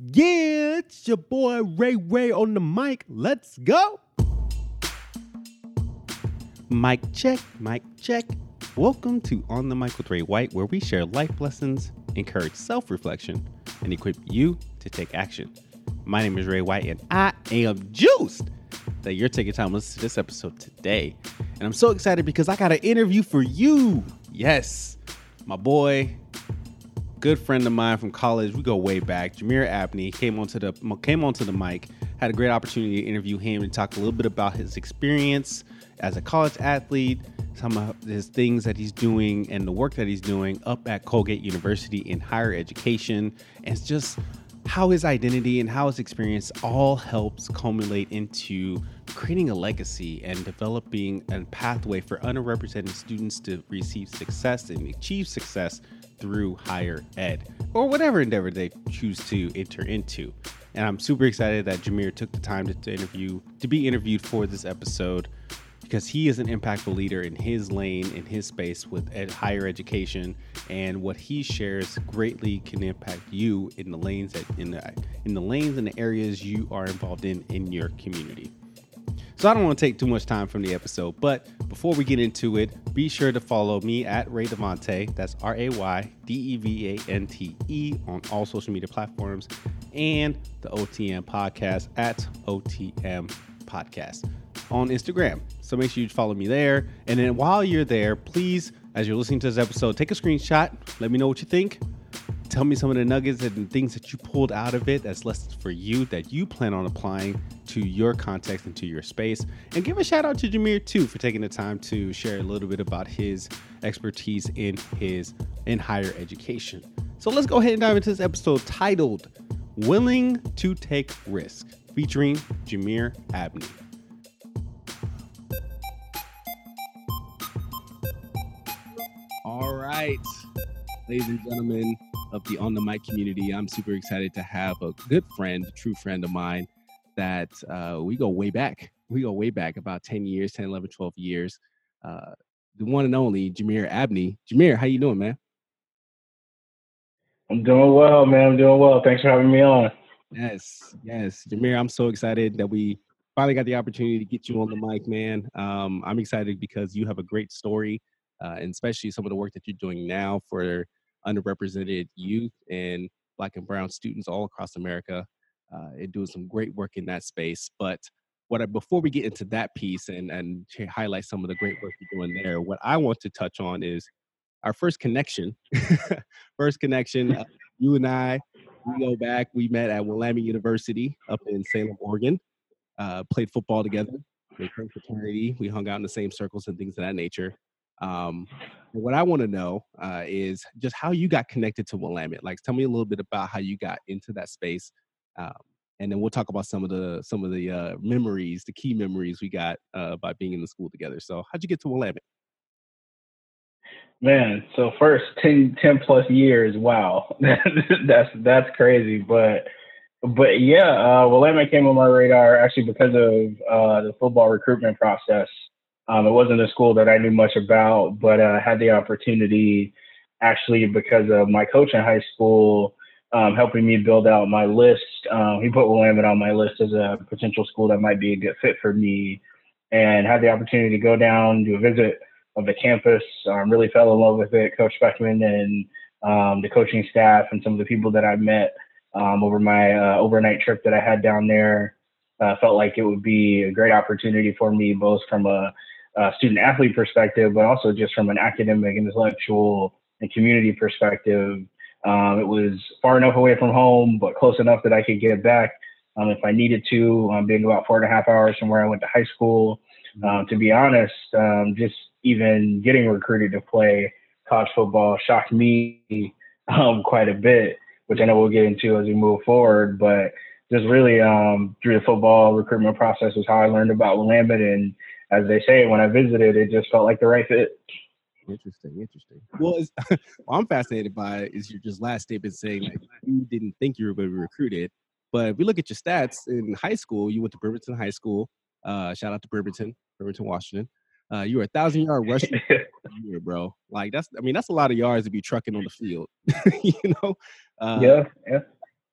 Yeah, it's your boy Ray Ray on the mic. Let's go. Mic check, mic check. Welcome to On the Mic with Ray White, where we share life lessons, encourage self reflection, and equip you to take action. My name is Ray White, and I am juiced that you're taking time to listen to this episode today. And I'm so excited because I got an interview for you. Yes, my boy, good friend of mine from college. We go way back. Jameer Abney came onto the came onto the mic. Had a great opportunity to interview him and talk a little bit about his experience as a college athlete, some of his things that he's doing, and the work that he's doing up at Colgate University in higher education, and just how his identity and how his experience all helps culminate into creating a legacy and developing a pathway for underrepresented students to receive success and achieve success through higher ed or whatever endeavor they choose to enter into. And I'm super excited that Jameer took the time to, to interview to be interviewed for this episode because he is an impactful leader in his lane in his space with ed, higher education and what he shares greatly can impact you in the lanes that in the in the lanes and the areas you are involved in in your community. So I don't want to take too much time from the episode, but before we get into it, be sure to follow me at Ray Devante. That's R A Y D E V A N T E on all social media platforms, and the OTM podcast at OTM Podcast on Instagram. So make sure you follow me there. And then while you're there, please, as you're listening to this episode, take a screenshot. Let me know what you think. Tell me some of the nuggets and things that you pulled out of it that's lessons for you that you plan on applying to your context and to your space. And give a shout out to Jameer too for taking the time to share a little bit about his expertise in his in higher education. So let's go ahead and dive into this episode titled Willing to Take Risk, featuring Jameer Abney. All right, ladies and gentlemen, of the On the Mic community. I'm super excited to have a good friend, a true friend of mine that uh, we go way back. We go way back about 10 years, 10, 11, 12 years. Uh, the one and only Jameer Abney. Jameer, how you doing, man? I'm doing well, man. I'm doing well. Thanks for having me on. Yes, yes. Jameer, I'm so excited that we finally got the opportunity to get you on the mic, man. Um, I'm excited because you have a great story, uh, and especially some of the work that you're doing now for underrepresented youth and black and brown students all across America uh, and doing some great work in that space. But what I, before we get into that piece and, and highlight some of the great work you're doing there, what I want to touch on is our first connection. first connection, uh, you and I, we go back, we met at Willamette University up in Salem, Oregon, uh, played football together, we fraternity, we hung out in the same circles and things of that nature. Um, what I want to know uh, is just how you got connected to Willamette. Like, tell me a little bit about how you got into that space, um, and then we'll talk about some of the some of the uh, memories, the key memories we got uh, by being in the school together. So, how'd you get to Willamette? Man, so first 10, 10 plus years, wow, that's that's crazy. But but yeah, uh, Willamette came on my radar actually because of uh, the football recruitment process. Um, it wasn't a school that I knew much about, but I uh, had the opportunity actually because of my coach in high school um, helping me build out my list. Um, he put Willamette on my list as a potential school that might be a good fit for me and had the opportunity to go down, do a visit of the campus. Um, really fell in love with it. Coach Speckman and um, the coaching staff and some of the people that I met um, over my uh, overnight trip that I had down there. Uh, felt like it would be a great opportunity for me, both from a uh, student athlete perspective, but also just from an academic, intellectual, and community perspective. Um, it was far enough away from home, but close enough that I could get back um, if I needed to, um, being about four and a half hours from where I went to high school. Mm-hmm. Um, to be honest, um, just even getting recruited to play college football shocked me um, quite a bit, which I know we'll get into as we move forward. But just really through the football recruitment process was how I learned about Willamette and as they say, when I visited, it just felt like the right fit. Interesting, interesting. Well, what I'm fascinated by is your just last statement saying that you didn't think you were going to be recruited. But if we look at your stats in high school, you went to Bremerton High School. Uh, shout out to Bremerton, Bremerton, Washington. Uh, you were a thousand yard rusher year, bro. Like that's, I mean, that's a lot of yards to be trucking on the field. you know. Uh, yeah, yeah.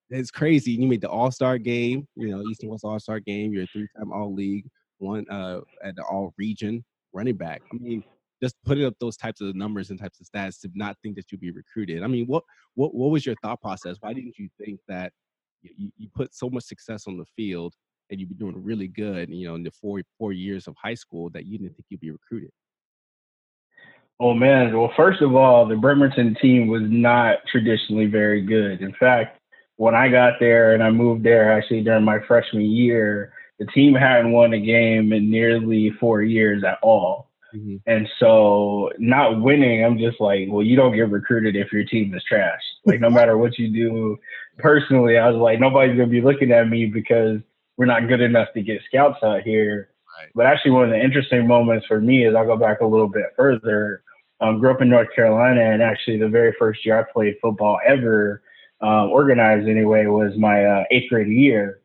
it's crazy. You made the All Star game, you know, East and West All Star game. You're a three time All League, one uh, at the All Region running back. I mean, just putting up those types of numbers and types of stats to not think that you'd be recruited. I mean, what what what was your thought process? Why didn't you think that you, you put so much success on the field and you'd be doing really good, you know, in the four four years of high school that you didn't think you'd be recruited? Oh man, well, first of all, the Bremerton team was not traditionally very good. In fact, when I got there and I moved there actually during my freshman year, the team hadn't won a game in nearly four years at all. Mm-hmm. And so not winning, I'm just like, well, you don't get recruited if your team is trash. Like no matter what you do personally, I was like, nobody's gonna be looking at me because we're not good enough to get scouts out here. Right. But actually one of the interesting moments for me is I'll go back a little bit further. Um, grew up in North Carolina and actually the very first year I played football ever, um, organized anyway, was my uh, eighth grade year.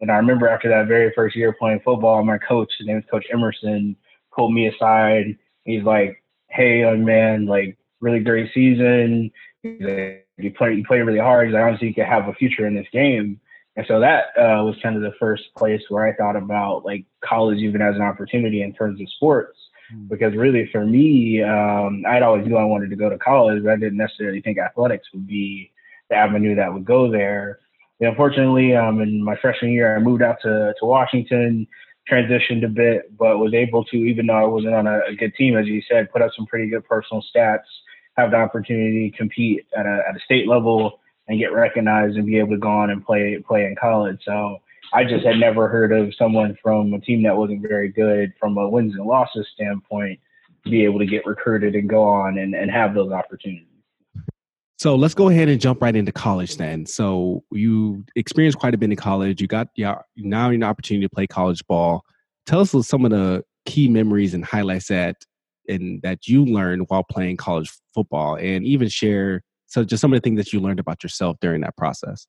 And I remember after that very first year playing football, my coach, his name was Coach Emerson, pulled me aside. He's like, "Hey, young man, like really great season. you play you play really hard. He's like, honestly, you could have a future in this game." And so that uh, was kind of the first place where I thought about like college even as an opportunity in terms of sports. Mm. Because really, for me, um, I'd always knew I wanted to go to college, but I didn't necessarily think athletics would be the avenue that would go there. And unfortunately, um, in my freshman year, I moved out to, to Washington, transitioned a bit, but was able to, even though I wasn't on a, a good team, as you said, put up some pretty good personal stats, have the opportunity to compete at a, at a state level and get recognized and be able to go on and play play in college. So I just had never heard of someone from a team that wasn't very good from a wins and losses standpoint be able to get recruited and go on and, and have those opportunities. So let's go ahead and jump right into college then. So you experienced quite a bit in college. You got yeah, now an opportunity to play college ball. Tell us some of the key memories and highlights that and that you learned while playing college football, and even share so just some of the things that you learned about yourself during that process.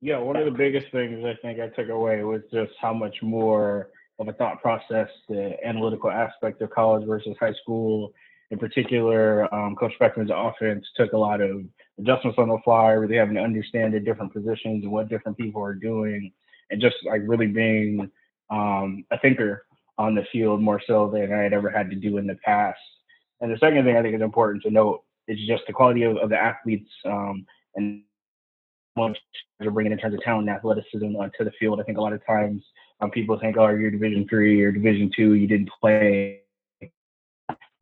Yeah, one of the biggest things I think I took away was just how much more of a thought process, the analytical aspect of college versus high school in particular, um, Coach Speckman's offense took a lot of adjustments on the fly, really having to understand the different positions and what different people are doing, and just like really being um, a thinker on the field more so than I had ever had to do in the past. And the second thing I think is important to note is just the quality of, of the athletes um, and what they're bringing in terms of talent and athleticism uh, to the field. I think a lot of times um, people think, "Oh, you're Division three or Division two, you didn't play."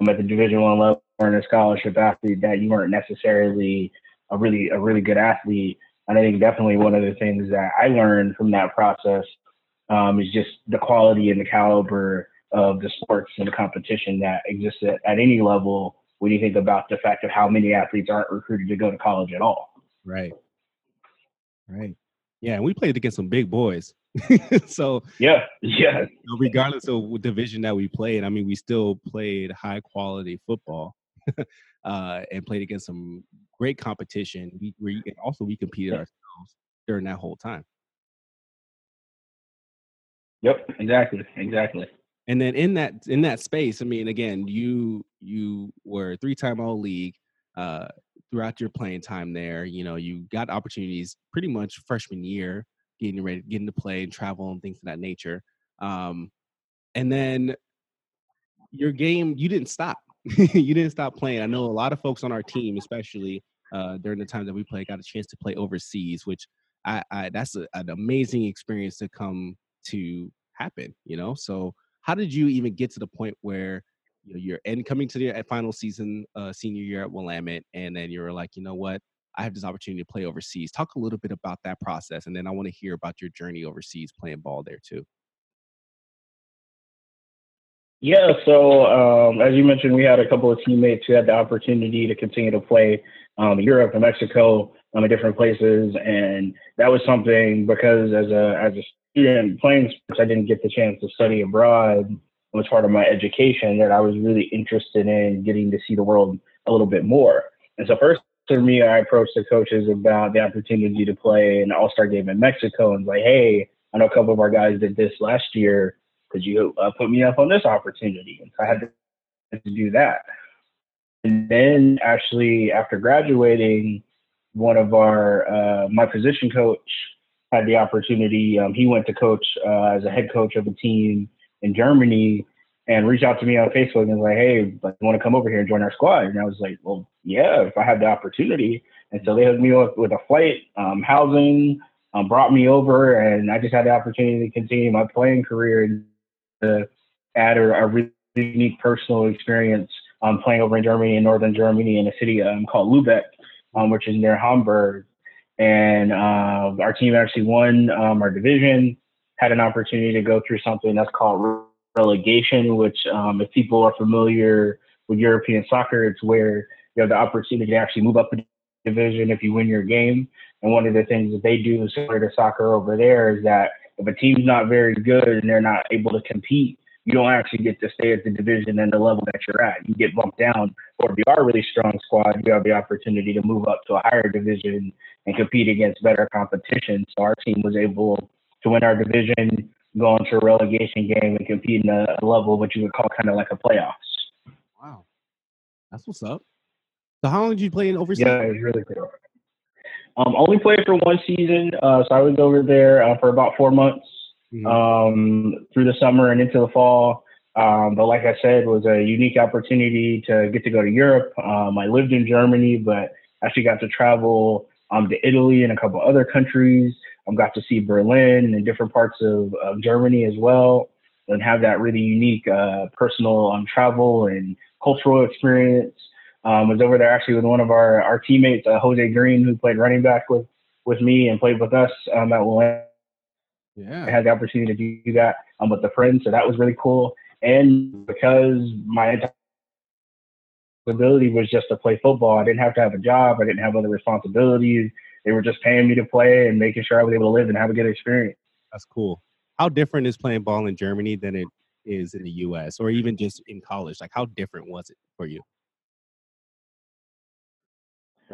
At the Division One level or in a scholarship athlete that you weren't necessarily a really a really good athlete. And I think definitely one of the things that I learned from that process um, is just the quality and the caliber of the sports and the competition that exists at, at any level when you think about the fact of how many athletes aren't recruited to go to college at all. Right. Right. Yeah, and we played against some big boys. so yeah, yeah. regardless of division that we played, I mean, we still played high quality football, uh, and played against some great competition. We, we also we competed ourselves during that whole time. Yep, exactly, exactly. And then in that in that space, I mean, again, you you were three time all league. Uh, throughout your playing time there, you know, you got opportunities pretty much freshman year getting ready, getting to play and travel and things of that nature. Um, and then your game, you didn't stop. you didn't stop playing. I know a lot of folks on our team, especially uh, during the time that we played, got a chance to play overseas, which I, I that's a, an amazing experience to come to happen. You know, so how did you even get to the point where you know, you're end coming to the uh, final season, uh, senior year at Willamette, and then you're like, you know what, I have this opportunity to play overseas. Talk a little bit about that process, and then I want to hear about your journey overseas playing ball there too. Yeah, so um, as you mentioned, we had a couple of teammates who had the opportunity to continue to play um, Europe and Mexico um, in different places, and that was something because as a as a student playing sports, I didn't get the chance to study abroad. Was part of my education that I was really interested in getting to see the world a little bit more. And so first for me, I approached the coaches about the opportunity to play an All Star game in Mexico and was like, hey, I know a couple of our guys did this last year. Could you uh, put me up on this opportunity? And so I had to, to do that. And then actually, after graduating, one of our uh, my position coach had the opportunity. Um, he went to coach uh, as a head coach of a team in Germany and reached out to me on Facebook and was like, "Hey, like, want to come over here and join our squad?" And I was like, "Well, yeah, if I have the opportunity." And so they hooked me up with a flight, um, housing, um, brought me over, and I just had the opportunity to continue my playing career and to add a, a really unique personal experience um, playing over in Germany, in northern Germany, in a city um, called Lubeck, um, which is near Hamburg. And uh, our team actually won um, our division, had an opportunity to go through something that's called relegation, which, um, if people are familiar with European soccer, it's where you have the opportunity to actually move up a division if you win your game. And one of the things that they do similar to soccer over there is that if a team's not very good and they're not able to compete, you don't actually get to stay at the division and the level that you're at. You get bumped down, or if you are a really strong squad, you have the opportunity to move up to a higher division and compete against better competition. So our team was able to win our division, go into a relegation game, and compete in a, level what you would call kind of like a playoffs. Wow, that's what's up. So how long did you play in overseas? Yeah, it was really cool. Um, only played for one season, uh, so I was over there uh, for about four months mm-hmm. um, through the summer and into the fall. Um, but like I said, it was a unique opportunity to get to go to Europe. Um, I lived in Germany, but actually got to travel um, to Italy and a couple other countries. I got to see Berlin and different parts of, of Germany as well, and have that really unique uh, personal um, travel and cultural experience. Um, was over there actually with one of our, our teammates, uh, Jose Green, who played running back with, with me and played with us um, at Williams yeah. I had the opportunity to do that um, with the friends, so that was really cool. And because my ability was just to play football, I didn't have to have a job. I didn't have other responsibilities. They were just paying me to play and making sure I was able to live and have a good experience. That's cool. How different is playing ball in Germany than it is in the U.S. or even just in college? Like, how different was it for you?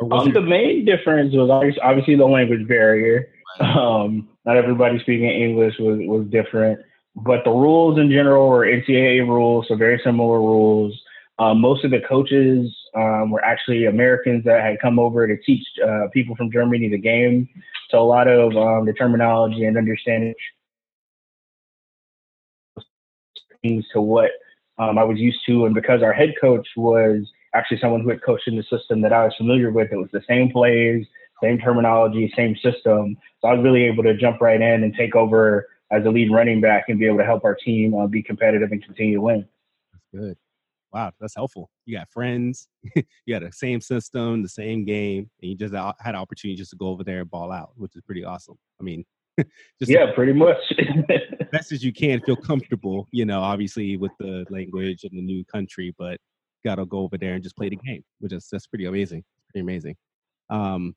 Um, the main difference was obviously the language barrier. Um, not everybody speaking English was, was different, but the rules in general were NCAA rules, so very similar rules. Um, most of the coaches um, were actually Americans that had come over to teach uh, people from Germany the game. So a lot of um, the terminology and understanding things to what um, I was used to, and because our head coach was actually someone who had coached in the system that I was familiar with, it was the same plays, same terminology, same system. So I was really able to jump right in and take over as a lead running back and be able to help our team uh, be competitive and continue to win. That's good. Wow, that's helpful. You got friends, you got the same system, the same game, and you just had an opportunity just to go over there and ball out, which is pretty awesome. I mean, just yeah, pretty much. best as you can, feel comfortable. You know, obviously with the language and the new country, but got to go over there and just play the game, which is that's pretty amazing. Pretty amazing. Um,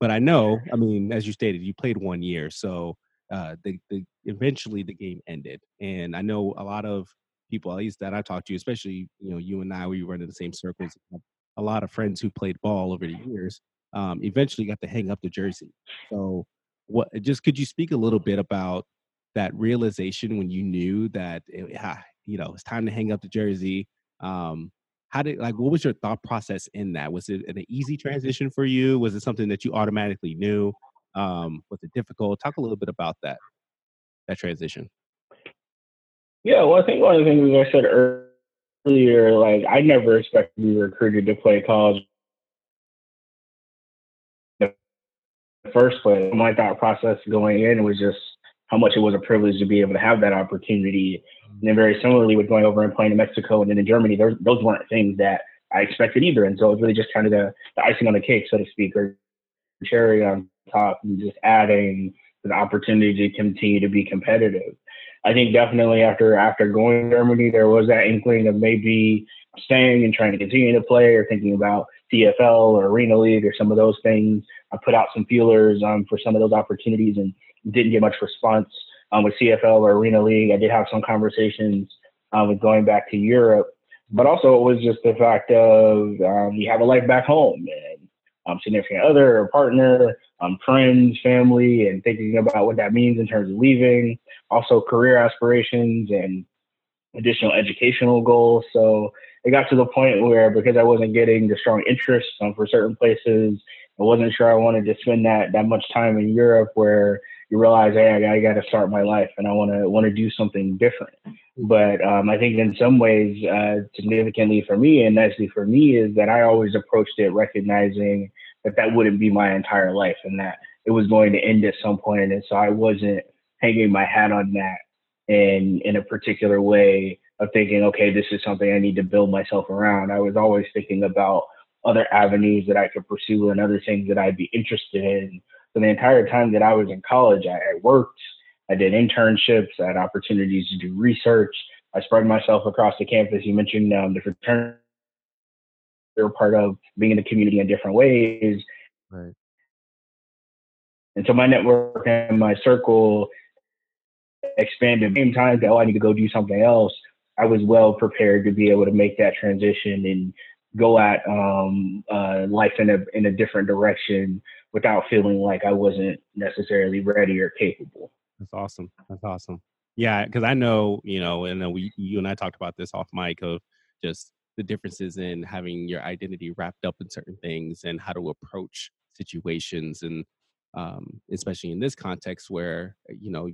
but I know, I mean, as you stated, you played one year, so uh, the, the eventually the game ended, and I know a lot of people, at least that I talked to, especially you know you and I, we run in the same circles. A lot of friends who played ball over the years um, eventually got to hang up the jersey. So, what? Just could you speak a little bit about that realization when you knew that it, you know it's time to hang up the jersey? Um, how did like what was your thought process in that was it an easy transition for you was it something that you automatically knew um was it difficult talk a little bit about that that transition yeah well i think one of the things i said earlier like i never expected to be recruited to play college the first place my thought process going in was just how much it was a privilege to be able to have that opportunity and then very similarly with going over and playing in Mexico and then in Germany, those, those weren't things that I expected either. And so it was really just kind of the, the icing on the cake, so to speak, or cherry on top and just adding the opportunity to continue to be competitive. I think definitely after after going to Germany, there was that inkling of maybe staying and trying to continue to play or thinking about CFL or Arena League or some of those things. I put out some feelers um, for some of those opportunities and didn't get much response um, with CFL or Arena League. I did have some conversations um, with going back to Europe, but also it was just the fact of um, you have a life back home and um, significant other or partner, um, friends, family, and thinking about what that means in terms of leaving. Also, career aspirations and additional educational goals. So it got to the point where because I wasn't getting the strong interest um, for certain places I wasn't sure I wanted to spend that that much time in Europe where you realize, hey, I, I got to start my life and I want to want to do something different. But um, I think in some ways, uh, significantly for me and nicely for me, is that I always approached it recognizing that that wouldn't be my entire life and that it was going to end at some point. and so I wasn't hanging my hat on that in in a particular way of thinking, okay, this is something I need to build myself around. I was always thinking about other avenues that I could pursue and other things that I'd be interested in so the entire time that I was in college, I, I worked, I did internships, I had opportunities to do research. I spread myself across the campus. You mentioned um, the fraternity they're part of being in the community in different ways. Right. And so my network and my circle expanded. Same time that oh, I need to go do something else. I was well prepared to be able to make that transition and go at um, uh, life in a in a different direction without feeling like I wasn't necessarily ready or capable. That's awesome. That's awesome. Yeah, because I know, you know, and we, you and I talked about this off mic of just the differences in having your identity wrapped up in certain things and how to approach situations, and um, especially in this context where you know,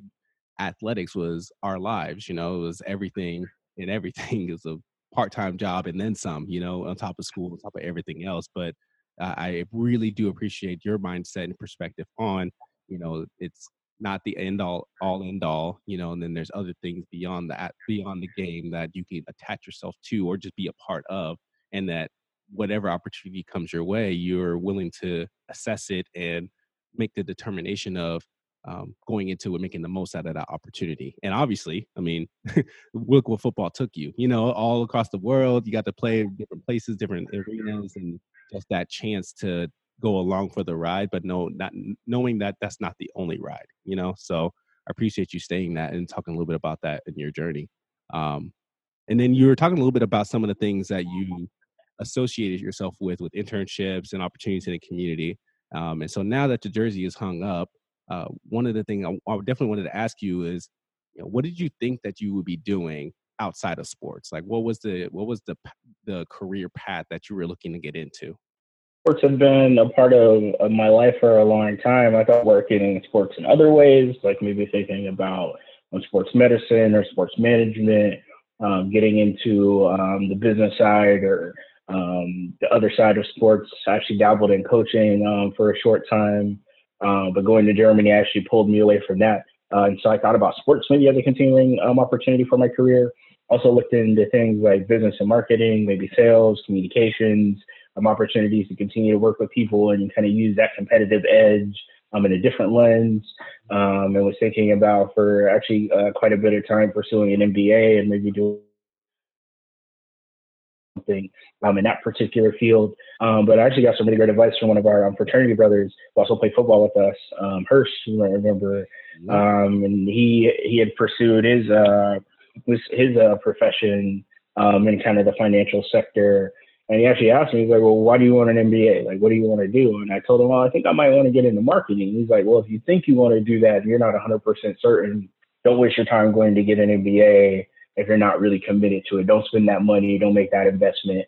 athletics was our lives. You know, it was everything and everything is a part-time job and then some. You know, on top of school, on top of everything else, but uh, I really do appreciate your mindset and perspective on, you know, it's not the end all, all end all, you know, and then there's other things beyond that, beyond the game that you can attach yourself to or just be a part of, and that whatever opportunity comes your way, you're willing to assess it and make the determination of um, going into it, making the most out of that opportunity. And obviously, I mean, look what football took you. You know, all across the world, you got to play different places, different arenas, and just that chance to go along for the ride, but no, not knowing that that's not the only ride, you know. So I appreciate you saying that and talking a little bit about that in your journey. Um, and then you were talking a little bit about some of the things that you associated yourself with, with internships and opportunities in the community. Um, and so now that the jersey is hung up, uh, one of the things I, I definitely wanted to ask you is, you know, what did you think that you would be doing outside of sports? Like, what was the what was the the career path that you were looking to get into? Sports have been a part of, of my life for a long time. I thought working in sports in other ways, like maybe thinking about um, sports medicine or sports management, um, getting into um, the business side or um, the other side of sports. I actually dabbled in coaching um, for a short time, uh, but going to Germany actually pulled me away from that. Uh, and so I thought about sports maybe as a continuing opportunity for my career. Also looked into things like business and marketing, maybe sales, communications, um, opportunities to continue to work with people and kind of use that competitive edge um, in a different lens. Um, and was thinking about for actually uh, quite a bit of time pursuing an MBA and maybe doing something um, in that particular field. Um, but I actually got some really great advice from one of our um, fraternity brothers who also played football with us, um, Hirsch, I remember. Um, and he he had pursued his uh, his uh, profession um, in kind of the financial sector. And he actually asked me, he's like, well, why do you want an MBA? Like, what do you want to do? And I told him, well, I think I might want to get into marketing. He's like, well, if you think you want to do that and you're not 100% certain, don't waste your time going to get an MBA if you're not really committed to it. Don't spend that money. Don't make that investment.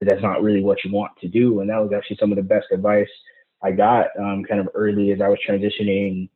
That's not really what you want to do. And that was actually some of the best advice I got um, kind of early as I was transitioning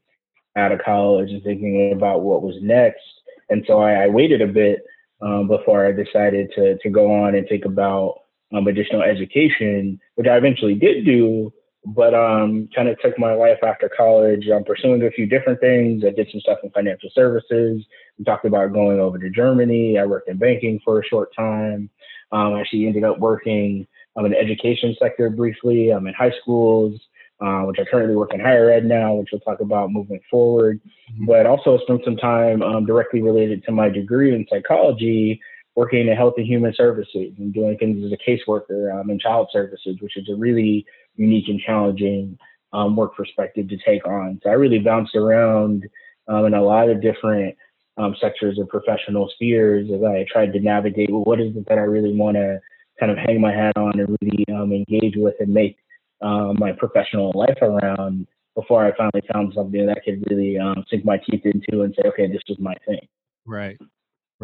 out of college and thinking about what was next. And so I, I waited a bit um, before I decided to to go on and think about um, additional education, which I eventually did do. But um, kind of took my life after college. I'm pursuing a few different things. I did some stuff in financial services. We talked about going over to Germany. I worked in banking for a short time. Um, actually ended up working um, in the education sector briefly. I'm in high schools uh, which I currently work in higher ed now, which we'll talk about moving forward. Mm-hmm. But also spent some time um, directly related to my degree in psychology, working in health and human services and doing things as a caseworker um, in child services, which is a really unique and challenging um, work perspective to take on. So I really bounced around um, in a lot of different um, sectors of professional spheres as I tried to navigate well, what is it that I really want to kind of hang my hat on and really um, engage with and make um, my professional life around before I finally found something that I could really sink my teeth into and say, okay, this is my thing. Right.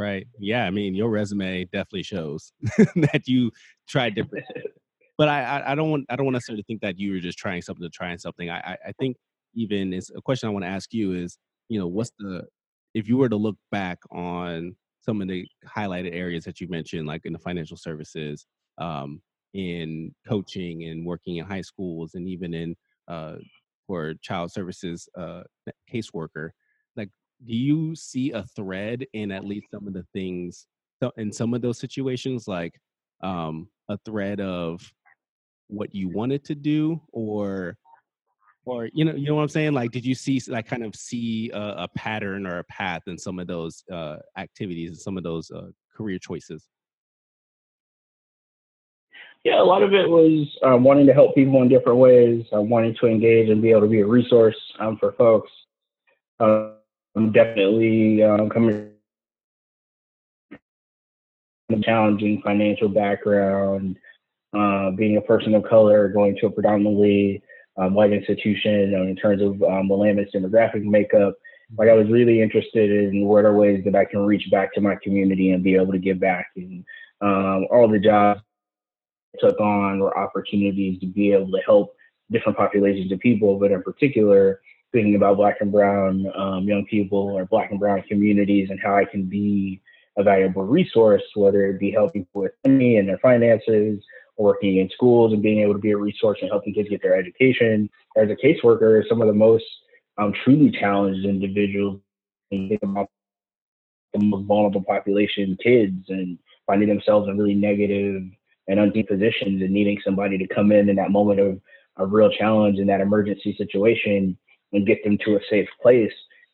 Right. Yeah. I mean, your resume definitely shows that you tried different. but I, I don't want I don't want necessarily think that you were just trying something to trying something. I I, I think even is a question I want to ask you is you know what's the if you were to look back on some of the highlighted areas that you mentioned, like in the financial services, um, in coaching and working in high schools, and even in uh, for child services uh, caseworker, do you see a thread in at least some of the things in some of those situations, like um, a thread of what you wanted to do, or or you know you know what i'm saying? Like did you see like kind of see a, a pattern or a path in some of those uh activities and some of those uh, career choices? Yeah a lot of it was um, wanting to help people in different ways uh, wanting to engage and be able to be a resource um, for folks um, definitely um, coming from a challenging financial background uh, being a person of color going to a predominantly um, white institution in terms of um, Willamette demographic makeup. Like I was really interested in what are ways that I can reach back to my community and be able to give back. And um, all the jobs I took on were opportunities to be able to help different populations of people, but in particular, thinking about Black and Brown um, young people or Black and Brown communities and how I can be a valuable resource, whether it be helping with money and their finances working in schools and being able to be a resource and helping kids get their education. As a caseworker, some of the most um, truly challenged individuals think about the most vulnerable population, kids, and finding themselves in really negative and unsafe positions and needing somebody to come in in that moment of a real challenge in that emergency situation and get them to a safe place.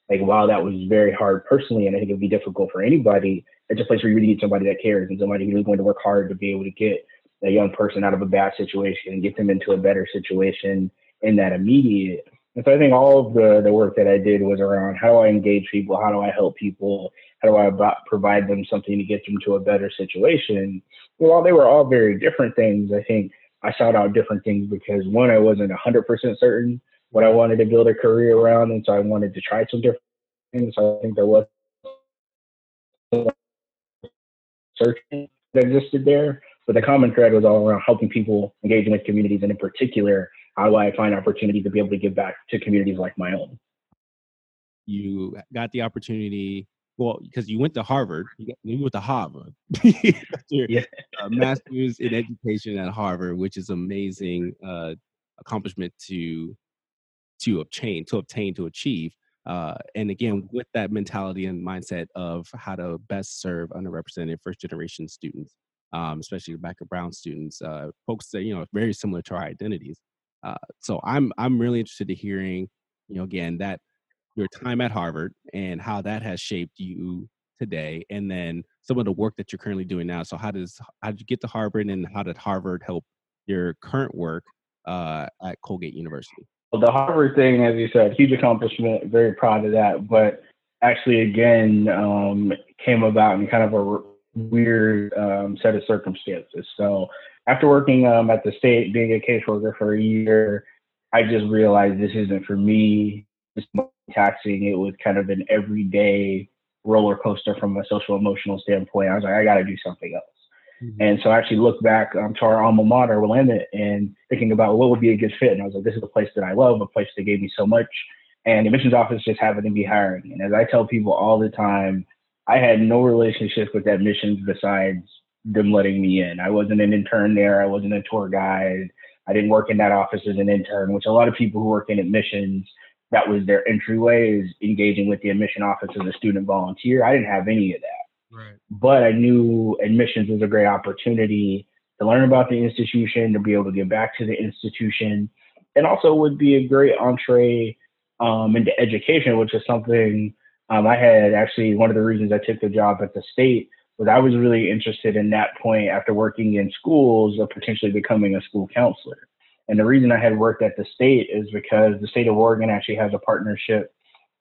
Like, while that was very hard personally, and I think it'd be difficult for anybody, it's a place where you really need somebody that cares and somebody who's going to work hard to be able to get a young person out of a bad situation and get them into a better situation in that immediate. And so I think all of the, the work that I did was around how do I engage people? How do I help people? How do I provide them something to get them to a better situation? Well, while they were all very different things, I think I sought out different things because one, I wasn't 100% certain what I wanted to build a career around. And so I wanted to try some different things. So I think there was searching that existed there. But the common thread was all around helping people, engaging with communities, and in particular, how do I find opportunity to be able to give back to communities like my own? You got the opportunity, well, because you went to Harvard, you, got, you went to Harvard, your yeah. uh, master's in education at Harvard, which is amazing uh, accomplishment to to obtain, to obtain, to achieve. Uh, and again, with that mentality and mindset of how to best serve underrepresented first generation students um, especially Rebecca Brown students, uh, folks that you know very similar to our identities. Uh, so I'm I'm really interested in hearing, you know, again that your time at Harvard and how that has shaped you today, and then some of the work that you're currently doing now. So how does how did you get to Harvard, and how did Harvard help your current work uh, at Colgate University? The Harvard thing, as you said, huge accomplishment. Very proud of that. But actually, again, um, came about in kind of a weird um, set of circumstances. So after working um, at the state, being a caseworker for a year, I just realized this isn't for me. It's taxing. It was kind of an everyday roller coaster from a social emotional standpoint. I was like, I got to do something else. Mm-hmm. And so I actually looked back um, to our alma mater, Willamette, and thinking about what would be a good fit. And I was like, this is a place that I love, a place that gave me so much. And the admissions office just happened to be hiring. And as I tell people all the time, I had no relationship with admissions besides them letting me in. I wasn't an intern there. I wasn't a tour guide. I didn't work in that office as an intern, which a lot of people who work in admissions, that was their entryway is engaging with the admission office as a student volunteer. I didn't have any of that. Right. But I knew admissions was a great opportunity to learn about the institution, to be able to give back to the institution, and also would be a great entree um, into education, which is something um, I had actually one of the reasons I took the job at the state was I was really interested in that point after working in schools of potentially becoming a school counselor. And the reason I had worked at the state is because the state of Oregon actually has a partnership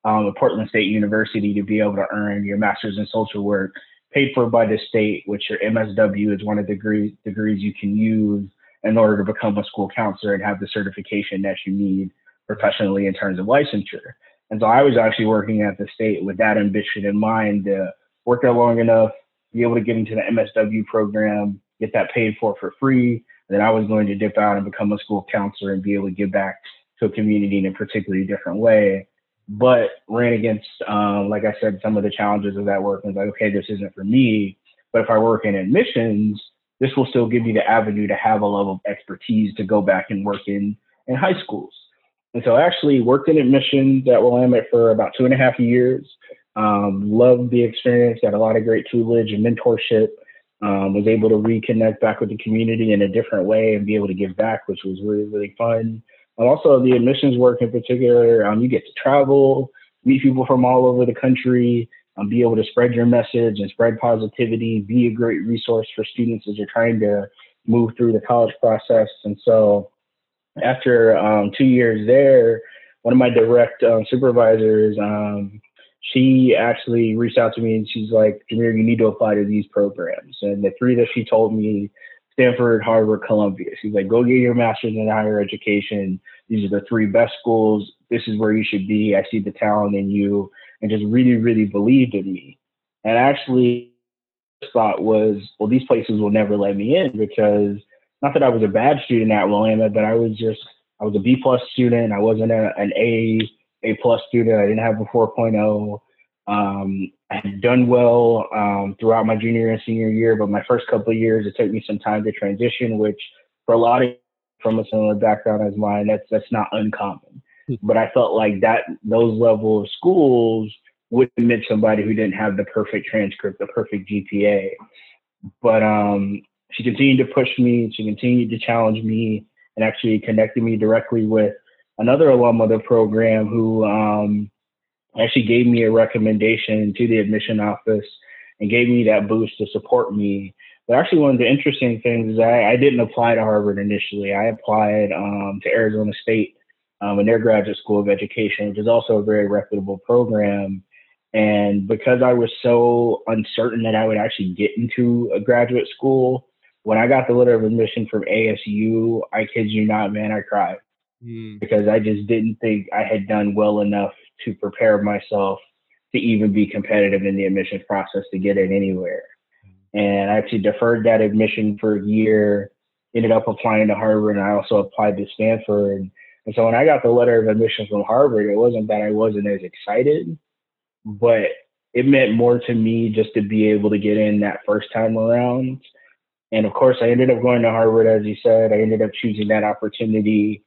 um, with Portland State University to be able to earn your master's in social work paid for by the state, which your MSW is one of the degree, degrees you can use in order to become a school counselor and have the certification that you need professionally in terms of licensure. And so I was actually working at the state with that ambition in mind to work there long enough, be able to get into the MSW program, get that paid for for free, And then I was going to dip out and become a school counselor and be able to give back to a community in a particularly different way. But ran against, um, like I said, some of the challenges of that work and was like, okay, this isn't for me. But if I work in admissions, this will still give me the avenue to have a level of expertise to go back and work in, in high schools. And so I actually worked in admissions at Willamette for about two and a half years. Um, loved the experience, got a lot of great tutelage and mentorship. Um, was able to reconnect back with the community in a different way and be able to give back, which was really, really fun. And also the admissions work in particular, um, you get to travel, meet people from all over the country, um, be able to spread your message and spread positivity, be a great resource for students as you're trying to move through the college process. And so after um, two years there, one of my direct um, supervisors, um, she actually reached out to me and she's like, Jameer, you need to apply to these programs. And the three that she told me, Stanford, Harvard, Columbia. She's like, go get your master's in higher education. These are the three best schools. This is where you should be. I see the talent in you and just really, really believed in me. And actually thought was, well, these places will never let me in because not that I was a bad student at Willamette, but I was just, I was a B plus student. I wasn't a, an A a plus student. I didn't have a 4.0. Um, I had done well um, throughout my junior and senior year, but my first couple of years, it took me some time to transition, which for a lot of from a similar background as mine, that's that's not uncommon. Hmm. But I felt like that those level of schools would admit somebody who didn't have the perfect transcript, the perfect GPA. But um, she continued to push me. She continued to challenge me, and actually connected me directly with another alum of the program who um, actually gave me a recommendation to the admission office and gave me that boost to support me. But actually, one of the interesting things is I, I didn't apply to Harvard initially. I applied um, to Arizona State um, in their graduate school of education, which is also a very reputable program. And because I was so uncertain that I would actually get into a graduate school, when I got the letter of admission from ASU, I kid you not, man, I cried mm. because I just didn't think I had done well enough to prepare myself to even be competitive in the admissions process to get in anywhere. And I actually deferred that admission for a year, ended up applying to Harvard, and I also applied to Stanford. And so when I got the letter of admission from Harvard, it wasn't that I wasn't as excited, but it meant more to me just to be able to get in that first time around. And of course, I ended up going to Harvard, as you said. I ended up choosing that opportunity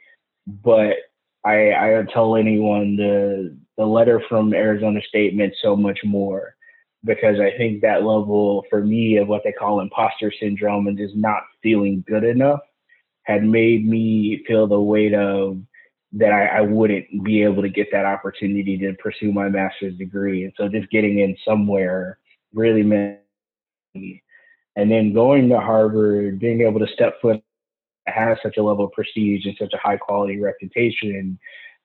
but I, I don't tell anyone the the letter from Arizona State meant so much more because I think that level for me of what they call imposter syndrome and just not feeling good enough had made me feel the weight of that I, I wouldn't be able to get that opportunity to pursue my master's degree. And so just getting in somewhere really meant me. And then going to Harvard, being able to step foot has such a level of prestige and such a high quality reputation.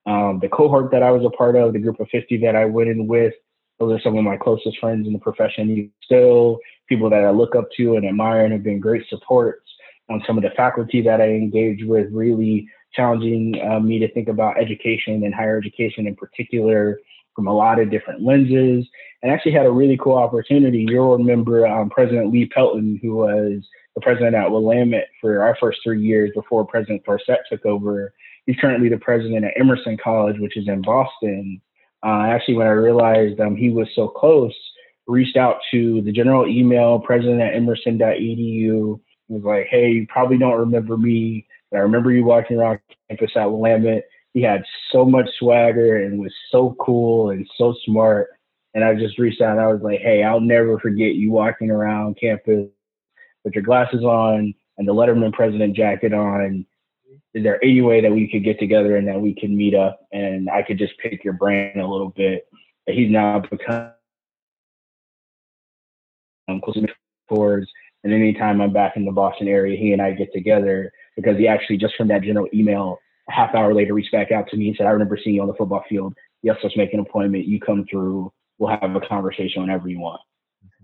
Um, the cohort that I was a part of, the group of 50 that I went in with, those are some of my closest friends in the profession. Still, people that I look up to and admire and have been great supports. Um, some of the faculty that I engage with really challenging uh, me to think about education and higher education in particular from a lot of different lenses. And actually had a really cool opportunity. You'll remember um, President Lee Pelton, who was the president at Willamette for our first three years before President Thorsett took over. He's currently the president at Emerson College, which is in Boston. Uh, actually, when I realized um, he was so close, reached out to the general email, president at emerson.edu, was like, hey, you probably don't remember me, but I remember you walking around campus at Willamette. He had so much swagger and was so cool and so smart. And I just reached out I was like, hey, I'll never forget you walking around campus with your glasses on and the Letterman president jacket on. Is there any way that we could get together and that we could meet up and I could just pick your brain a little bit? He's now become um, close towards, and anytime I'm back in the Boston area, he and I get together because he actually just from that general email, a half hour later, reached back out to me and said, "I remember seeing you on the football field. Yes, let's make an appointment. You come through. We'll have a conversation whenever you want."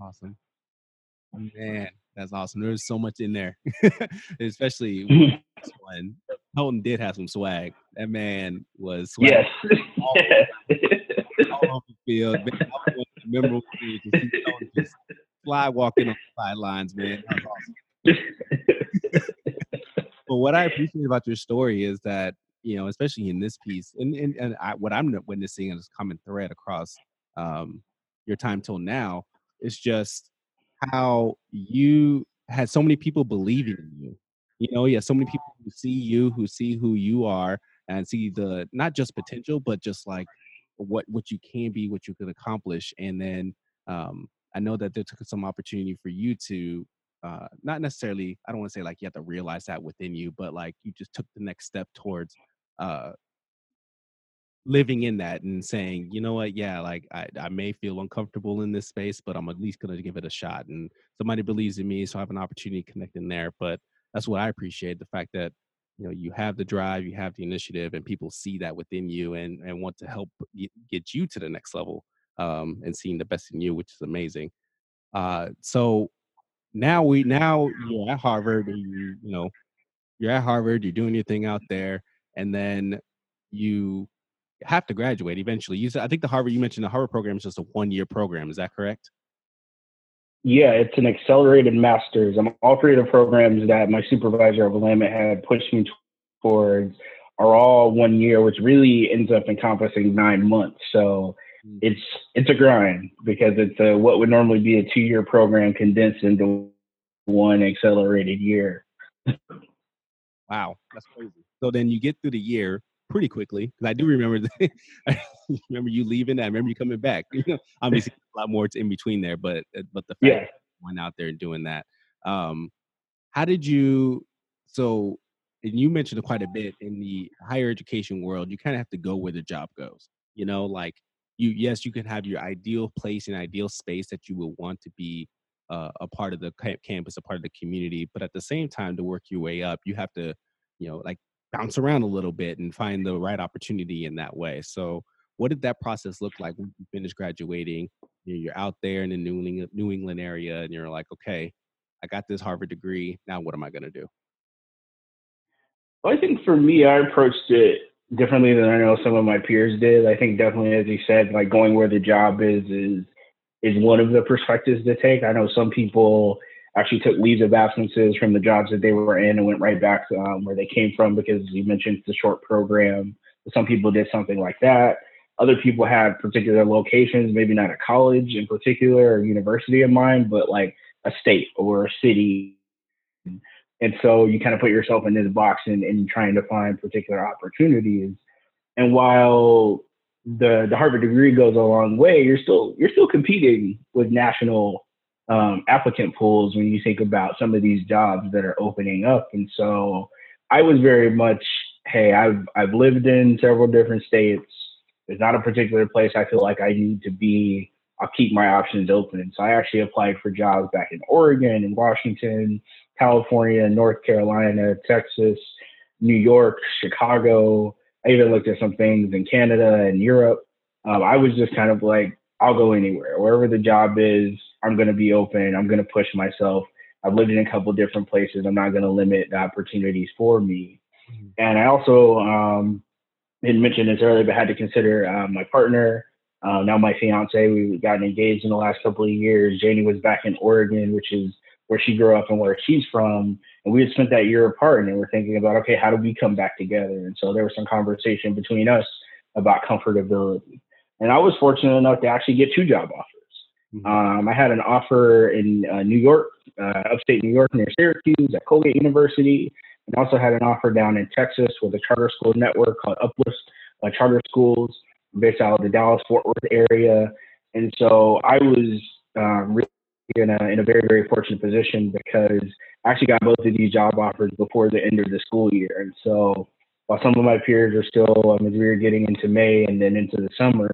Awesome, man. That's awesome. There's so much in there, especially when Pelton did have some swag. That man was swag yes. all, all over the field. memorable just fly walking on the sidelines, man. Awesome. But what I appreciate about your story is that you know, especially in this piece, and and, and I, what I'm witnessing is a common thread across um, your time till now is just how you had so many people believing in you. You know, yeah, so many people who see you, who see who you are, and see the not just potential, but just like what what you can be, what you can accomplish, and then um, I know that there took some opportunity for you to uh, not necessarily i don't want to say like you have to realize that within you but like you just took the next step towards uh living in that and saying you know what? Yeah like I, I may feel uncomfortable in this space but i'm at least going to give it a shot and somebody believes in me so i have an opportunity to connect in there but that's what i appreciate the fact that you know you have the drive you have the initiative and people see that within you and and want to help get you to the next level um and seeing the best in you which is amazing. Uh so now we now you're at Harvard, you you know, you're at Harvard, you're doing your thing out there, and then you have to graduate eventually. You said I think the Harvard you mentioned the Harvard program is just a one year program. Is that correct? Yeah, it's an accelerated master's. I'm all three of the programs that my supervisor of Willamette had pushed me towards are all one year, which really ends up encompassing nine months. So Mm. it's it's a grind because it's a, what would normally be a two year program condensed into one accelerated year. wow, that's crazy. So then you get through the year pretty quickly because I do remember the, I remember you leaving. I remember you coming back. You know, obviously a lot more in between there, but uh, but the fact yeah. went out there and doing that. Um, how did you? So, and you mentioned quite a bit in the higher education world. You kind of have to go where the job goes. You know, like you yes you can have your ideal place and ideal space that you will want to be uh, a part of the campus a part of the community but at the same time to work your way up you have to you know like bounce around a little bit and find the right opportunity in that way so what did that process look like when you finished graduating you're out there in the new england, new england area and you're like okay i got this harvard degree now what am i going to do well, i think for me i approached it differently than I know some of my peers did. I think definitely, as you said, like going where the job is is is one of the perspectives to take. I know some people actually took leaves of absences from the jobs that they were in and went right back to um, where they came from because you mentioned it's a short program. Some people did something like that. Other people had particular locations, maybe not a college in particular or university in mind, but like a state or a city and so you kind of put yourself in this box and, and trying to find particular opportunities. And while the the Harvard degree goes a long way, you're still you're still competing with national um, applicant pools when you think about some of these jobs that are opening up. And so I was very much, hey, I've I've lived in several different states. There's not a particular place I feel like I need to be. I'll keep my options open. So I actually applied for jobs back in Oregon and Washington, California, North Carolina, Texas, New York, Chicago. I even looked at some things in Canada and Europe. Um, I was just kind of like, I'll go anywhere. Wherever the job is, I'm going to be open. I'm going to push myself. I've lived in a couple different places. I'm not going to limit the opportunities for me. Mm-hmm. And I also um, didn't mention this earlier, but had to consider uh, my partner, uh, now my fiance. We've gotten engaged in the last couple of years. Janie was back in Oregon, which is where she grew up and where she's from. And we had spent that year apart and we're thinking about, okay, how do we come back together? And so there was some conversation between us about comfortability. And I was fortunate enough to actually get two job offers. Mm-hmm. Um, I had an offer in uh, New York, uh, upstate New York near Syracuse at Colgate University, and also had an offer down in Texas with a charter school network called Uplift uh, Charter Schools based out of the Dallas Fort Worth area. And so I was uh, really in a, in a very, very fortunate position because I actually got both of these job offers before the end of the school year. And so while some of my peers are still, um, as we were getting into May and then into the summer,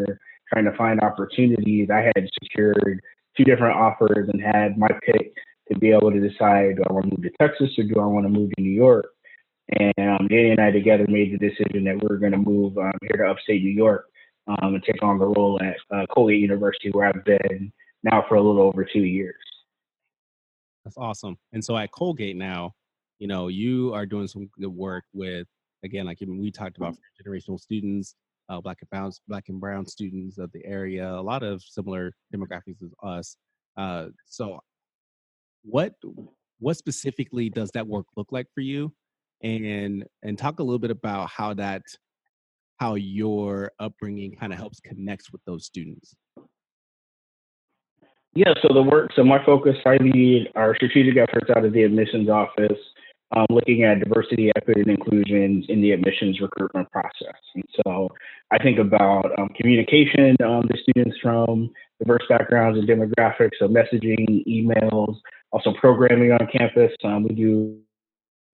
trying to find opportunities, I had secured two different offers and had my pick to be able to decide do I want to move to Texas or do I want to move to New York? And um, Danny and I together made the decision that we are going to move um, here to upstate New York um, and take on the role at uh, Colgate University, where I've been now for a little over two years. That's awesome. And so at Colgate now, you know, you are doing some good work with, again, like we talked about generational students, uh, black and brown, black and brown students of the area, a lot of similar demographics as us. Uh, so, what what specifically does that work look like for you? and and talk a little bit about how that how your upbringing kind of helps connects with those students. Yeah, so the work, so my focus, I lead our strategic efforts out of the admissions office, um, looking at diversity, equity, and inclusions in the admissions recruitment process. And so I think about um, communication um, to students from diverse backgrounds and demographics, so messaging, emails, also programming on campus. Um, we do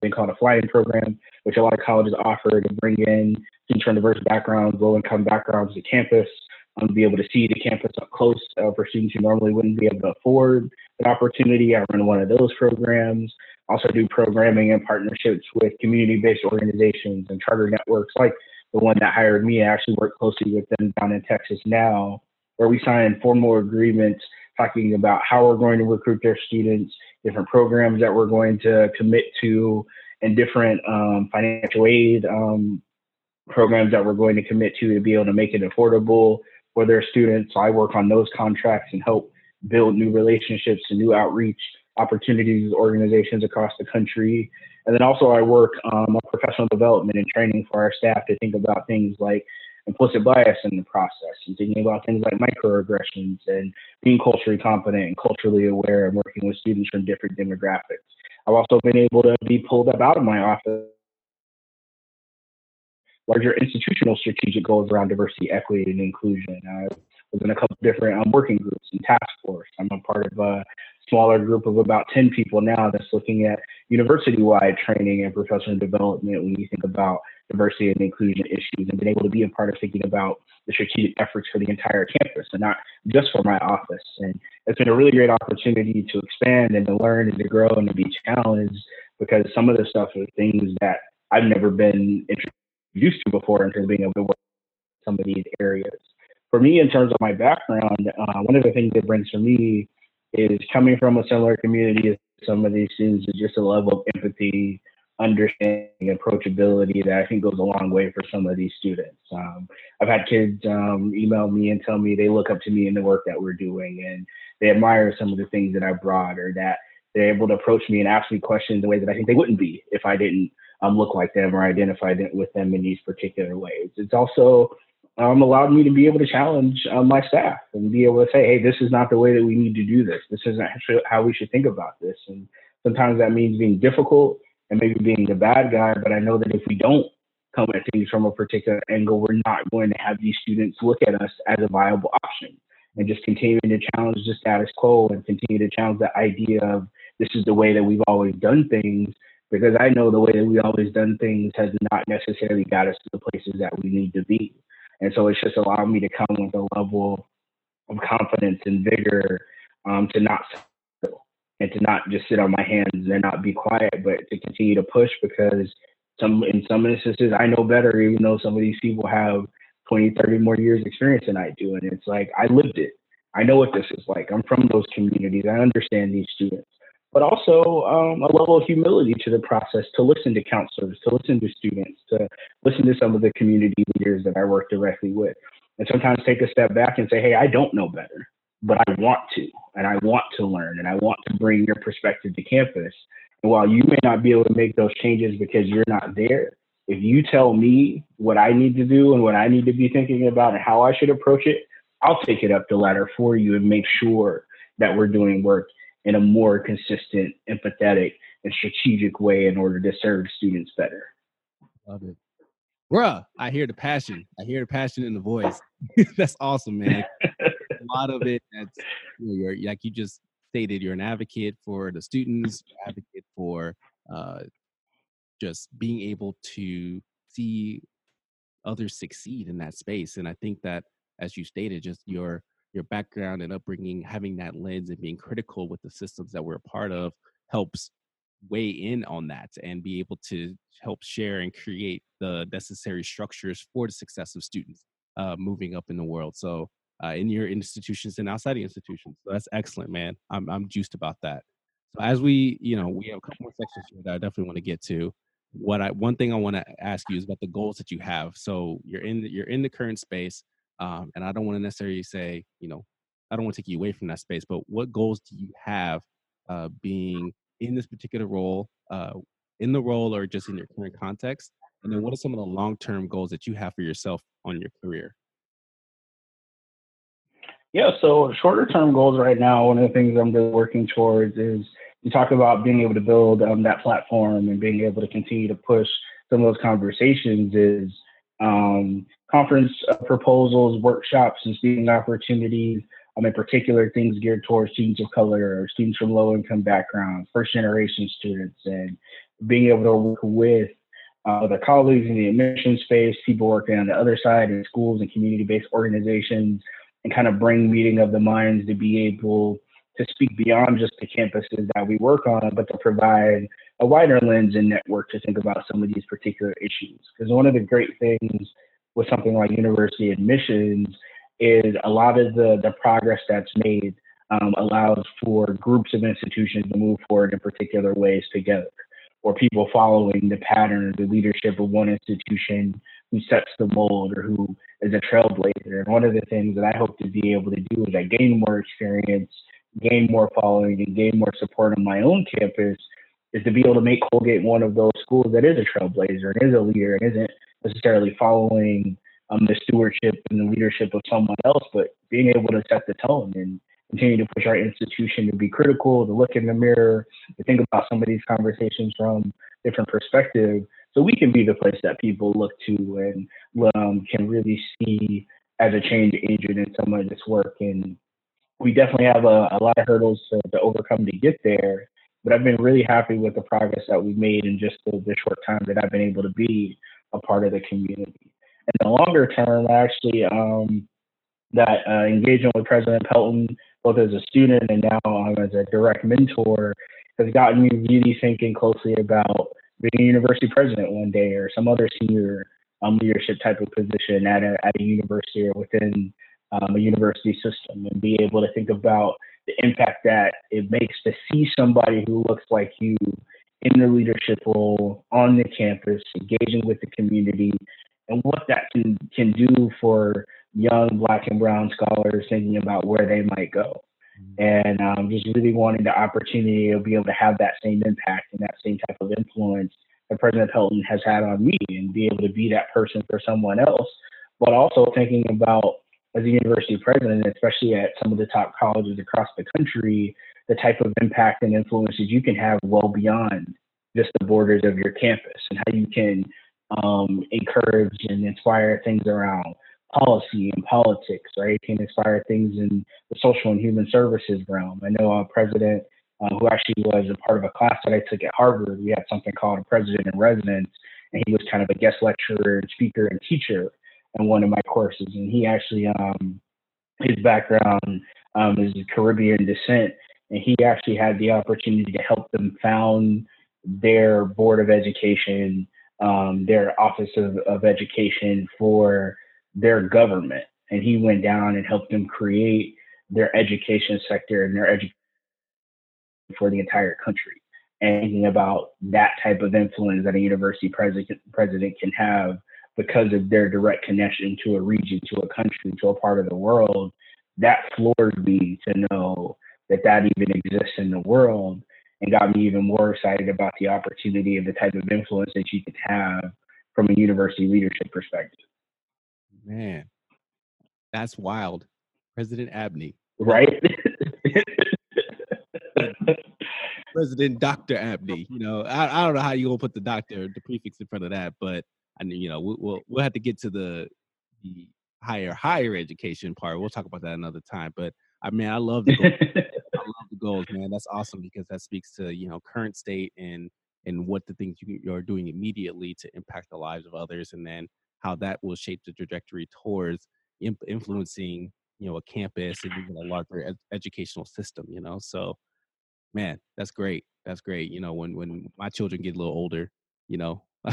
thing called a fly-in program, which a lot of colleges offer to bring in students from diverse backgrounds, low income backgrounds to campus um, be able to see the campus up close uh, for students who normally wouldn't be able to afford an opportunity. I run one of those programs. Also do programming and partnerships with community-based organizations and charter networks like the one that hired me. I actually work closely with them down in Texas now, where we sign formal agreements talking about how we're going to recruit their students, different programs that we're going to commit to, and different um, financial aid um, programs that we're going to commit to to be able to make it affordable for their students. So I work on those contracts and help build new relationships and new outreach opportunities organizations across the country. And then also I work um, on professional development and training for our staff to think about things like implicit bias in the process and thinking about things like microaggressions and being culturally competent and culturally aware and working with students from different demographics. I've also been able to be pulled up out of my office larger institutional strategic goals around diversity, equity, and inclusion. I was in a couple different um, working groups and task force. I'm a part of a smaller group of about 10 people now that's looking at university-wide training and professional development when you think about diversity and inclusion issues and been able to be a part of thinking about the strategic efforts for the entire campus and not just for my office. And it's been a really great opportunity to expand and to learn and to grow and to be challenged because some of the stuff are things that I've never been introduced to before in terms of being able to work in some of these areas. For me, in terms of my background, uh, one of the things it brings for me is coming from a similar community as some of these students is just a level of empathy understanding approachability that I think goes a long way for some of these students. Um, I've had kids um, email me and tell me they look up to me in the work that we're doing and they admire some of the things that I brought or that they're able to approach me and ask me questions in ways that I think they wouldn't be if I didn't um, look like them or identify with them in these particular ways. It's also um, allowed me to be able to challenge uh, my staff and be able to say, hey, this is not the way that we need to do this. This isn't how we should think about this. And sometimes that means being difficult and maybe being the bad guy. But I know that if we don't come at things from a particular angle, we're not going to have these students look at us as a viable option and just continuing to challenge the status quo and continue to challenge the idea of this is the way that we've always done things. Because I know the way that we always done things has not necessarily got us to the places that we need to be. And so it's just allowed me to come with a level of confidence and vigor um, to not and to not just sit on my hands and not be quiet, but to continue to push because some in some instances I know better, even though some of these people have 20, 30 more years experience than I do. And it's like I lived it. I know what this is like. I'm from those communities. I understand these students. But also um, a level of humility to the process to listen to counselors, to listen to students, to listen to some of the community leaders that I work directly with. And sometimes take a step back and say, hey, I don't know better but I want to, and I want to learn, and I want to bring your perspective to campus. And while you may not be able to make those changes because you're not there, if you tell me what I need to do and what I need to be thinking about and how I should approach it, I'll take it up the ladder for you and make sure that we're doing work in a more consistent, empathetic, and strategic way in order to serve students better. Love it. Bruh, I hear the passion. I hear the passion in the voice. That's awesome, man. a lot of it that's you know, you're like you just stated you're an advocate for the students advocate for uh, just being able to see others succeed in that space and i think that as you stated just your your background and upbringing having that lens and being critical with the systems that we're a part of helps weigh in on that and be able to help share and create the necessary structures for the success of students uh, moving up in the world so uh, in your institutions and outside the institutions. So that's excellent, man. I'm I'm juiced about that. So as we, you know, we have a couple more sections here that I definitely want to get to. What I one thing I want to ask you is about the goals that you have. So you're in the, you're in the current space, um, and I don't want to necessarily say, you know, I don't want to take you away from that space, but what goals do you have uh, being in this particular role uh, in the role or just in your current context? And then what are some of the long term goals that you have for yourself on your career? Yeah, so shorter term goals right now, one of the things I'm really working towards is you talk about being able to build um, that platform and being able to continue to push some of those conversations is um, conference uh, proposals, workshops, and speaking opportunities. Um, in particular, things geared towards students of color or students from low income backgrounds, first generation students, and being able to work with uh, their colleagues in the admission space, people working on the other side in schools and community based organizations, and kind of bring meeting of the minds to be able to speak beyond just the campuses that we work on, but to provide a wider lens and network to think about some of these particular issues. Because one of the great things with something like university admissions is a lot of the, the progress that's made um, allows for groups of institutions to move forward in particular ways together, or people following the pattern or the leadership of one institution who sets the mold or who is a trailblazer. And one of the things that I hope to be able to do is I gain more experience, gain more following, and gain more support on my own campus is to be able to make Colgate one of those schools that is a trailblazer and is a leader and isn't necessarily following um, the stewardship and the leadership of someone else, but being able to set the tone and continue to push our institution to be critical, to look in the mirror, to think about some of these conversations from different perspectives, so we can be the place that people look to and um, can really see as a change agent in some of this work. And we definitely have a, a lot of hurdles to, to overcome to get there but I've been really happy with the progress that we've made in just the, the short time that I've been able to be a part of the community. In the longer term, actually, um, that uh, engagement with President Pelton, both as a student and now um, as a direct mentor, has gotten me really thinking closely about being a university president one day or some other senior um, leadership type of position at a, at a university or within um, a university system and be able to think about the impact that it makes to see somebody who looks like you in the leadership role on the campus, engaging with the community, and what that can can do for young Black and Brown scholars thinking about where they might go. Mm-hmm. And um, just really wanting the opportunity to be able to have that same impact and that same type of influence that President Pelton has had on me, and be able to be that person for someone else, but also thinking about as a university president, especially at some of the top colleges across the country, the type of impact and influences you can have well beyond just the borders of your campus and how you can um, encourage and inspire things around policy and politics, right? It can inspire things in the social and human services realm. I know a president uh, who actually was a part of a class that I took at Harvard, we had something called a president in residence, and he was kind of a guest lecturer and speaker and teacher in one of my courses, and he actually um, his background um, is Caribbean descent, and he actually had the opportunity to help them found their board of education, um, their office of, of education for their government, and he went down and helped them create their education sector and their education for the entire country. And thinking about that type of influence that a university president president can have because of their direct connection to a region, to a country, to a part of the world, that floored me to know that that even exists in the world and got me even more excited about the opportunity of the type of influence that you could have from a university leadership perspective. Man, that's wild. President Abney. Right? President Dr. Abney. You know, I, I don't know how you're going to put the doctor, the prefix in front of that, but and you know we'll we'll have to get to the the higher higher education part. We'll talk about that another time. But I mean, I love the goals. Man. That's awesome because that speaks to you know current state and and what the things you, you're doing immediately to impact the lives of others, and then how that will shape the trajectory towards imp- influencing you know a campus and even a larger ed- educational system. You know, so man, that's great. That's great. You know, when when my children get a little older, you know,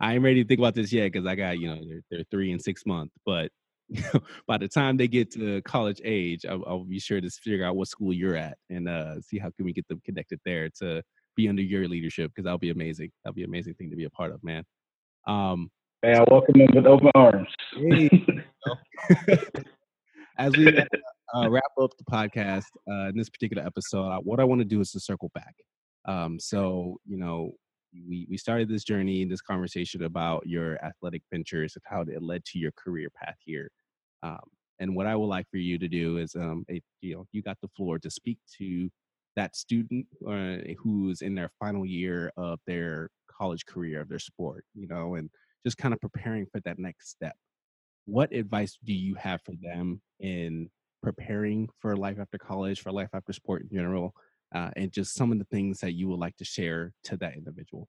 I ain't ready to think about this yet because I got you know they're, they're three and six months. But by the time they get to college age, I'll, I'll, be sure to figure out what school you're at and uh, see how can we get them connected there to be under your leadership because that'll be amazing. That'll be an amazing thing to be a part of, man. Um, hey, I welcome them with open arms. As we uh, wrap up the podcast uh, in this particular episode, what I want to do is to circle back. Um, so you know, we we started this journey, this conversation about your athletic ventures and how it led to your career path here. Um, and what I would like for you to do is, um, if, you know, you got the floor to speak to that student uh, who's in their final year of their college career of their sport, you know, and just kind of preparing for that next step. What advice do you have for them in preparing for life after college, for life after sport in general, uh, and just some of the things that you would like to share to that individual?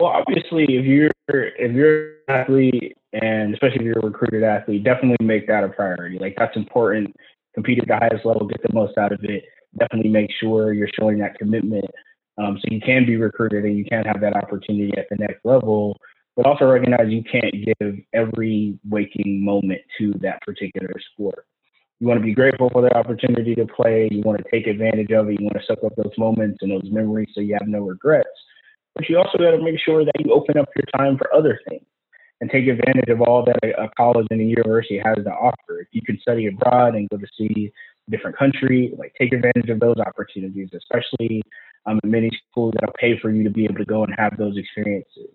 Well, obviously, if you're if you're an athlete, and especially if you're a recruited athlete, definitely make that a priority. Like that's important. Compete at the highest level, get the most out of it. Definitely make sure you're showing that commitment, um, so you can be recruited and you can have that opportunity at the next level. But also recognize you can't give every waking moment to that particular sport. You want to be grateful for the opportunity to play. You want to take advantage of it. You want to soak up those moments and those memories so you have no regrets. But you also got to make sure that you open up your time for other things and take advantage of all that a, college and a university has to offer. If you can study abroad and go to see a different country, like take advantage of those opportunities, especially um, in many schools that'll pay for you to be able to go and have those experiences.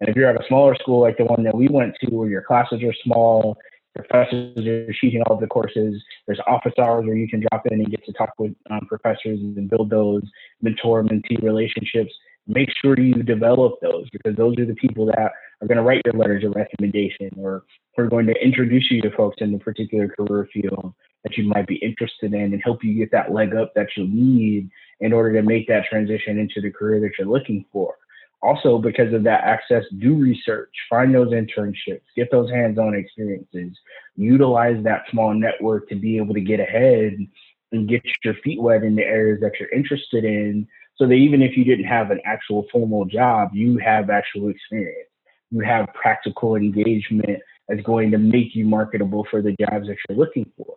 And if you're at a smaller school like the one that we went to, where your classes are small professors are teaching all of the courses. There's office hours where you can drop in and get to talk with um, professors and build those mentor mentee relationships. Make sure you develop those because those are the people that are going to write your letters of recommendation or are going to introduce you to folks in the particular career field that you might be interested in and help you get that leg up that you need in order to make that transition into the career that you're looking for also because of that access do research find those internships get those hands-on experiences utilize that small network to be able to get ahead and get your feet wet in the areas that you're interested in so that even if you didn't have an actual formal job you have actual experience. You have practical engagement that's going to make you marketable for the jobs that you're looking for.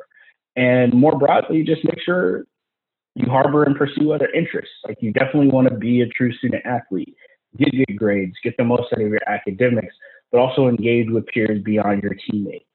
And more broadly just make sure you harbor and pursue other interests. Like you definitely want to be a true student athlete get good grades, get the most out of your academics, but also engage with peers beyond your teammates.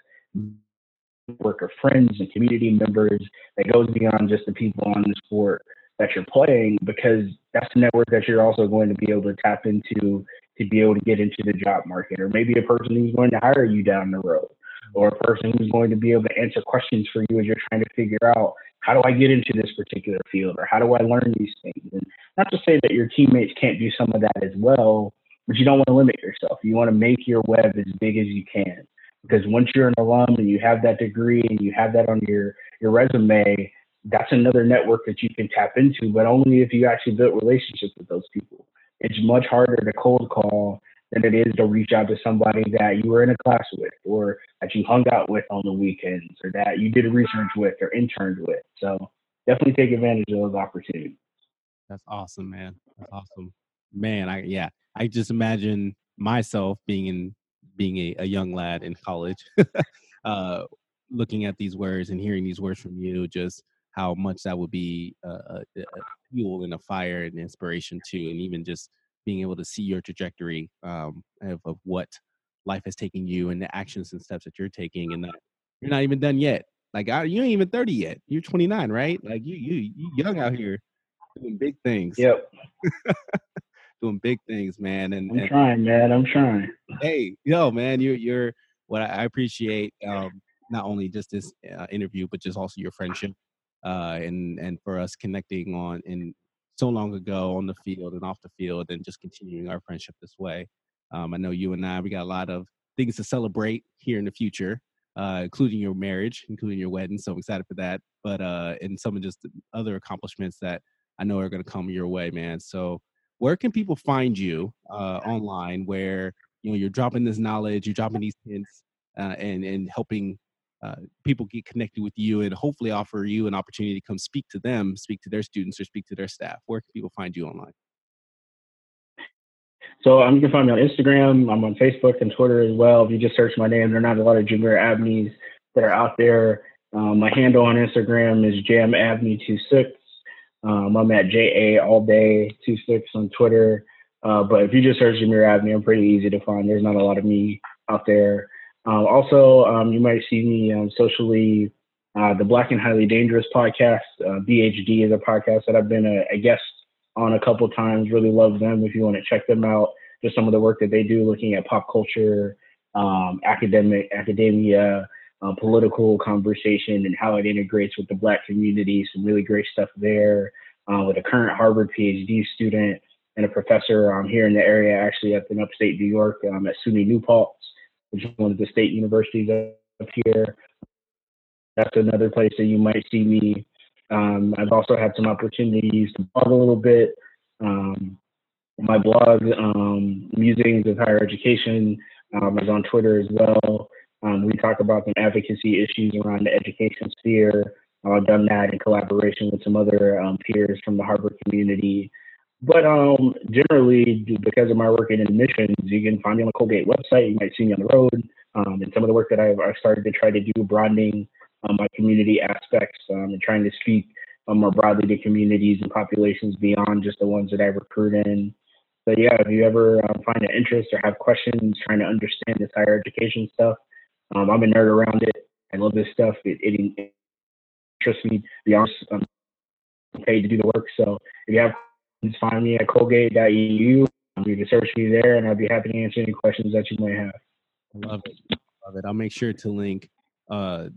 Work of friends and community members that goes beyond just the people on the sport that you're playing, because that's the network that you're also going to be able to tap into to be able to get into the job market, or maybe a person who's going to hire you down the road, or a person who's going to be able to answer questions for you as you're trying to figure out how do I get into this particular field or how do I learn these things? And not to say that your teammates can't do some of that as well, but you don't want to limit yourself. You want to make your web as big as you can. Because once you're an alum and you have that degree and you have that on your, your resume, that's another network that you can tap into, but only if you actually build relationships with those people. It's much harder to cold call than it is to reach out to somebody that you were in a class with or that you hung out with on the weekends or that you did research with or interned with. So definitely take advantage of those opportunities. That's awesome, man. That's awesome. Man, I yeah, I just imagine myself being in being a, a young lad in college, uh, looking at these words and hearing these words from you, just how much that would be a, a, a fuel and a fire and inspiration too, and even just being able to see your trajectory um, of, of what life has taken you and the actions and steps that you're taking and that you're not even done yet. Like I, you ain't even 30 yet. You're 29 right? Like you you you young out here doing big things. Yep. Doing big things man and i'm and, trying man. I'm trying. Hey yo man you're you're what i appreciate um not only just this uh, interview but just also your friendship uh and and for us connecting on and so long ago on the field and off the field and just continuing our friendship this way. Um, I know you and I, we got a lot of things to celebrate here in the future, uh, including your marriage, including your wedding. So I'm excited for that. But, uh, and some of just other accomplishments that I know are going to come your way, man. So where can people find you uh, online where, you know, you're dropping this knowledge, you're dropping these hints uh, and, and helping uh, people get connected with you and hopefully offer you an opportunity to come speak to them, speak to their students, or speak to their staff? Where can people find you online? So um, you can find me on Instagram. I'm on Facebook and Twitter as well. If you just search my name, there are not a lot of Jameer Abneys that are out there. Um, my handle on Instagram is jamabney26. Um, I'm at ja all day 26 on Twitter. Uh, but if you just search Jameer Abney, I'm pretty easy to find. There's not a lot of me out there. Um, also, um, you might see me um, socially. Uh, the Black and Highly Dangerous podcast, uh, BHD, is a podcast that I've been a, a, guest on a couple times. Really love them if you want to check them out. Just some of the work that they do, looking at pop culture, um, academic academia, uh, political conversation, and how it integrates with the Black community. Some really great stuff there. Uh, with a current Harvard PhD student and a professor um, here in the area, actually up in upstate New York um, at SUNY New Paltz, which is one of the state universities up here. That's another place that you might see me. Um, I've also had some opportunities to blog a little bit. Um, my blog, um, Musings of Higher Education, um, is on Twitter as well. Um, we talk about some advocacy issues around the education sphere. I've done that in collaboration with some other um, peers from the Harvard community. But um, generally, because of my work in admissions, you can find me on the Colgate website. You might see me on the road. Um, and some of the work that I've, I've started to try to do, broadening um, my community aspects um, and trying to speak um, more broadly to communities and populations beyond just the ones that I recruit in. So yeah, if you ever uh, find an interest or have questions trying to understand this higher education stuff, um, I'm a nerd around it. I love this stuff. It, it interests me. To be honest, I'm paid to do the work. So if you have questions, find me at colgate.edu. You can search me there, and I'd be happy to answer any questions that you might have. Love it. Love it. I'll make sure to link uh,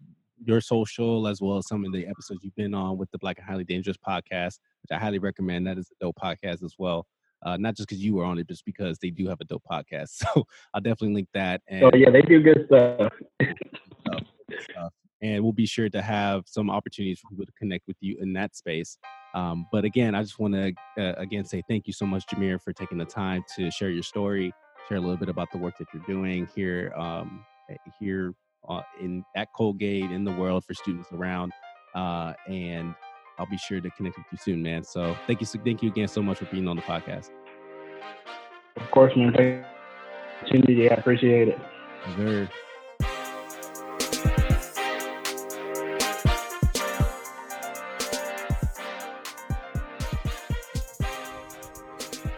your social as well as some of the episodes you've been on with the Black and Highly Dangerous podcast, which I highly recommend. That is a dope podcast as well. Uh, not just because you were on it, just because they do have a dope podcast. So I'll definitely link that. And, oh yeah, they do good stuff. and we'll be sure to have some opportunities for people to connect with you in that space. Um, but again, I just want to uh, again say thank you so much, Jameer, for taking the time to share your story, share a little bit about the work that you're doing here um, eh, here uh, in at Colgate in the world for students around. Uh, and I'll be sure to connect with you soon, man. So thank you, thank you again so much for being on the podcast. Of course, man. Thank you. I appreciate it. Very.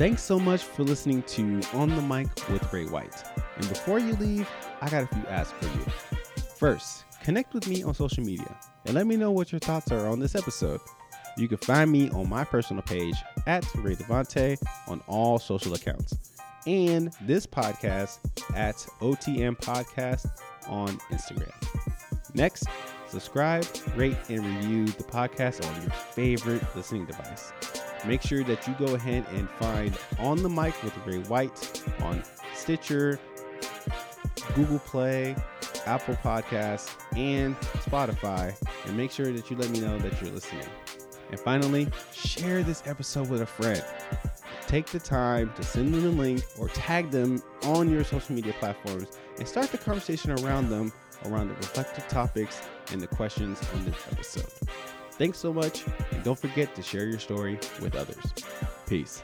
Thanks so much for listening to On the Mic with Ray White. And before you leave, I got a few asks for you. First, connect with me on social media and let me know what your thoughts are on this episode. You can find me on my personal page at Ray Devante on all social accounts, and this podcast at OTM Podcast on Instagram. Next, subscribe, rate, and review the podcast on your favorite listening device. Make sure that you go ahead and find On the Mic with Ray White on Stitcher, Google Play, Apple Podcasts, and Spotify. And make sure that you let me know that you're listening. And finally, share this episode with a friend. Take the time to send them a link or tag them on your social media platforms and start the conversation around them around the reflective topics and the questions on this episode. Thanks so much, and don't forget to share your story with others. Peace.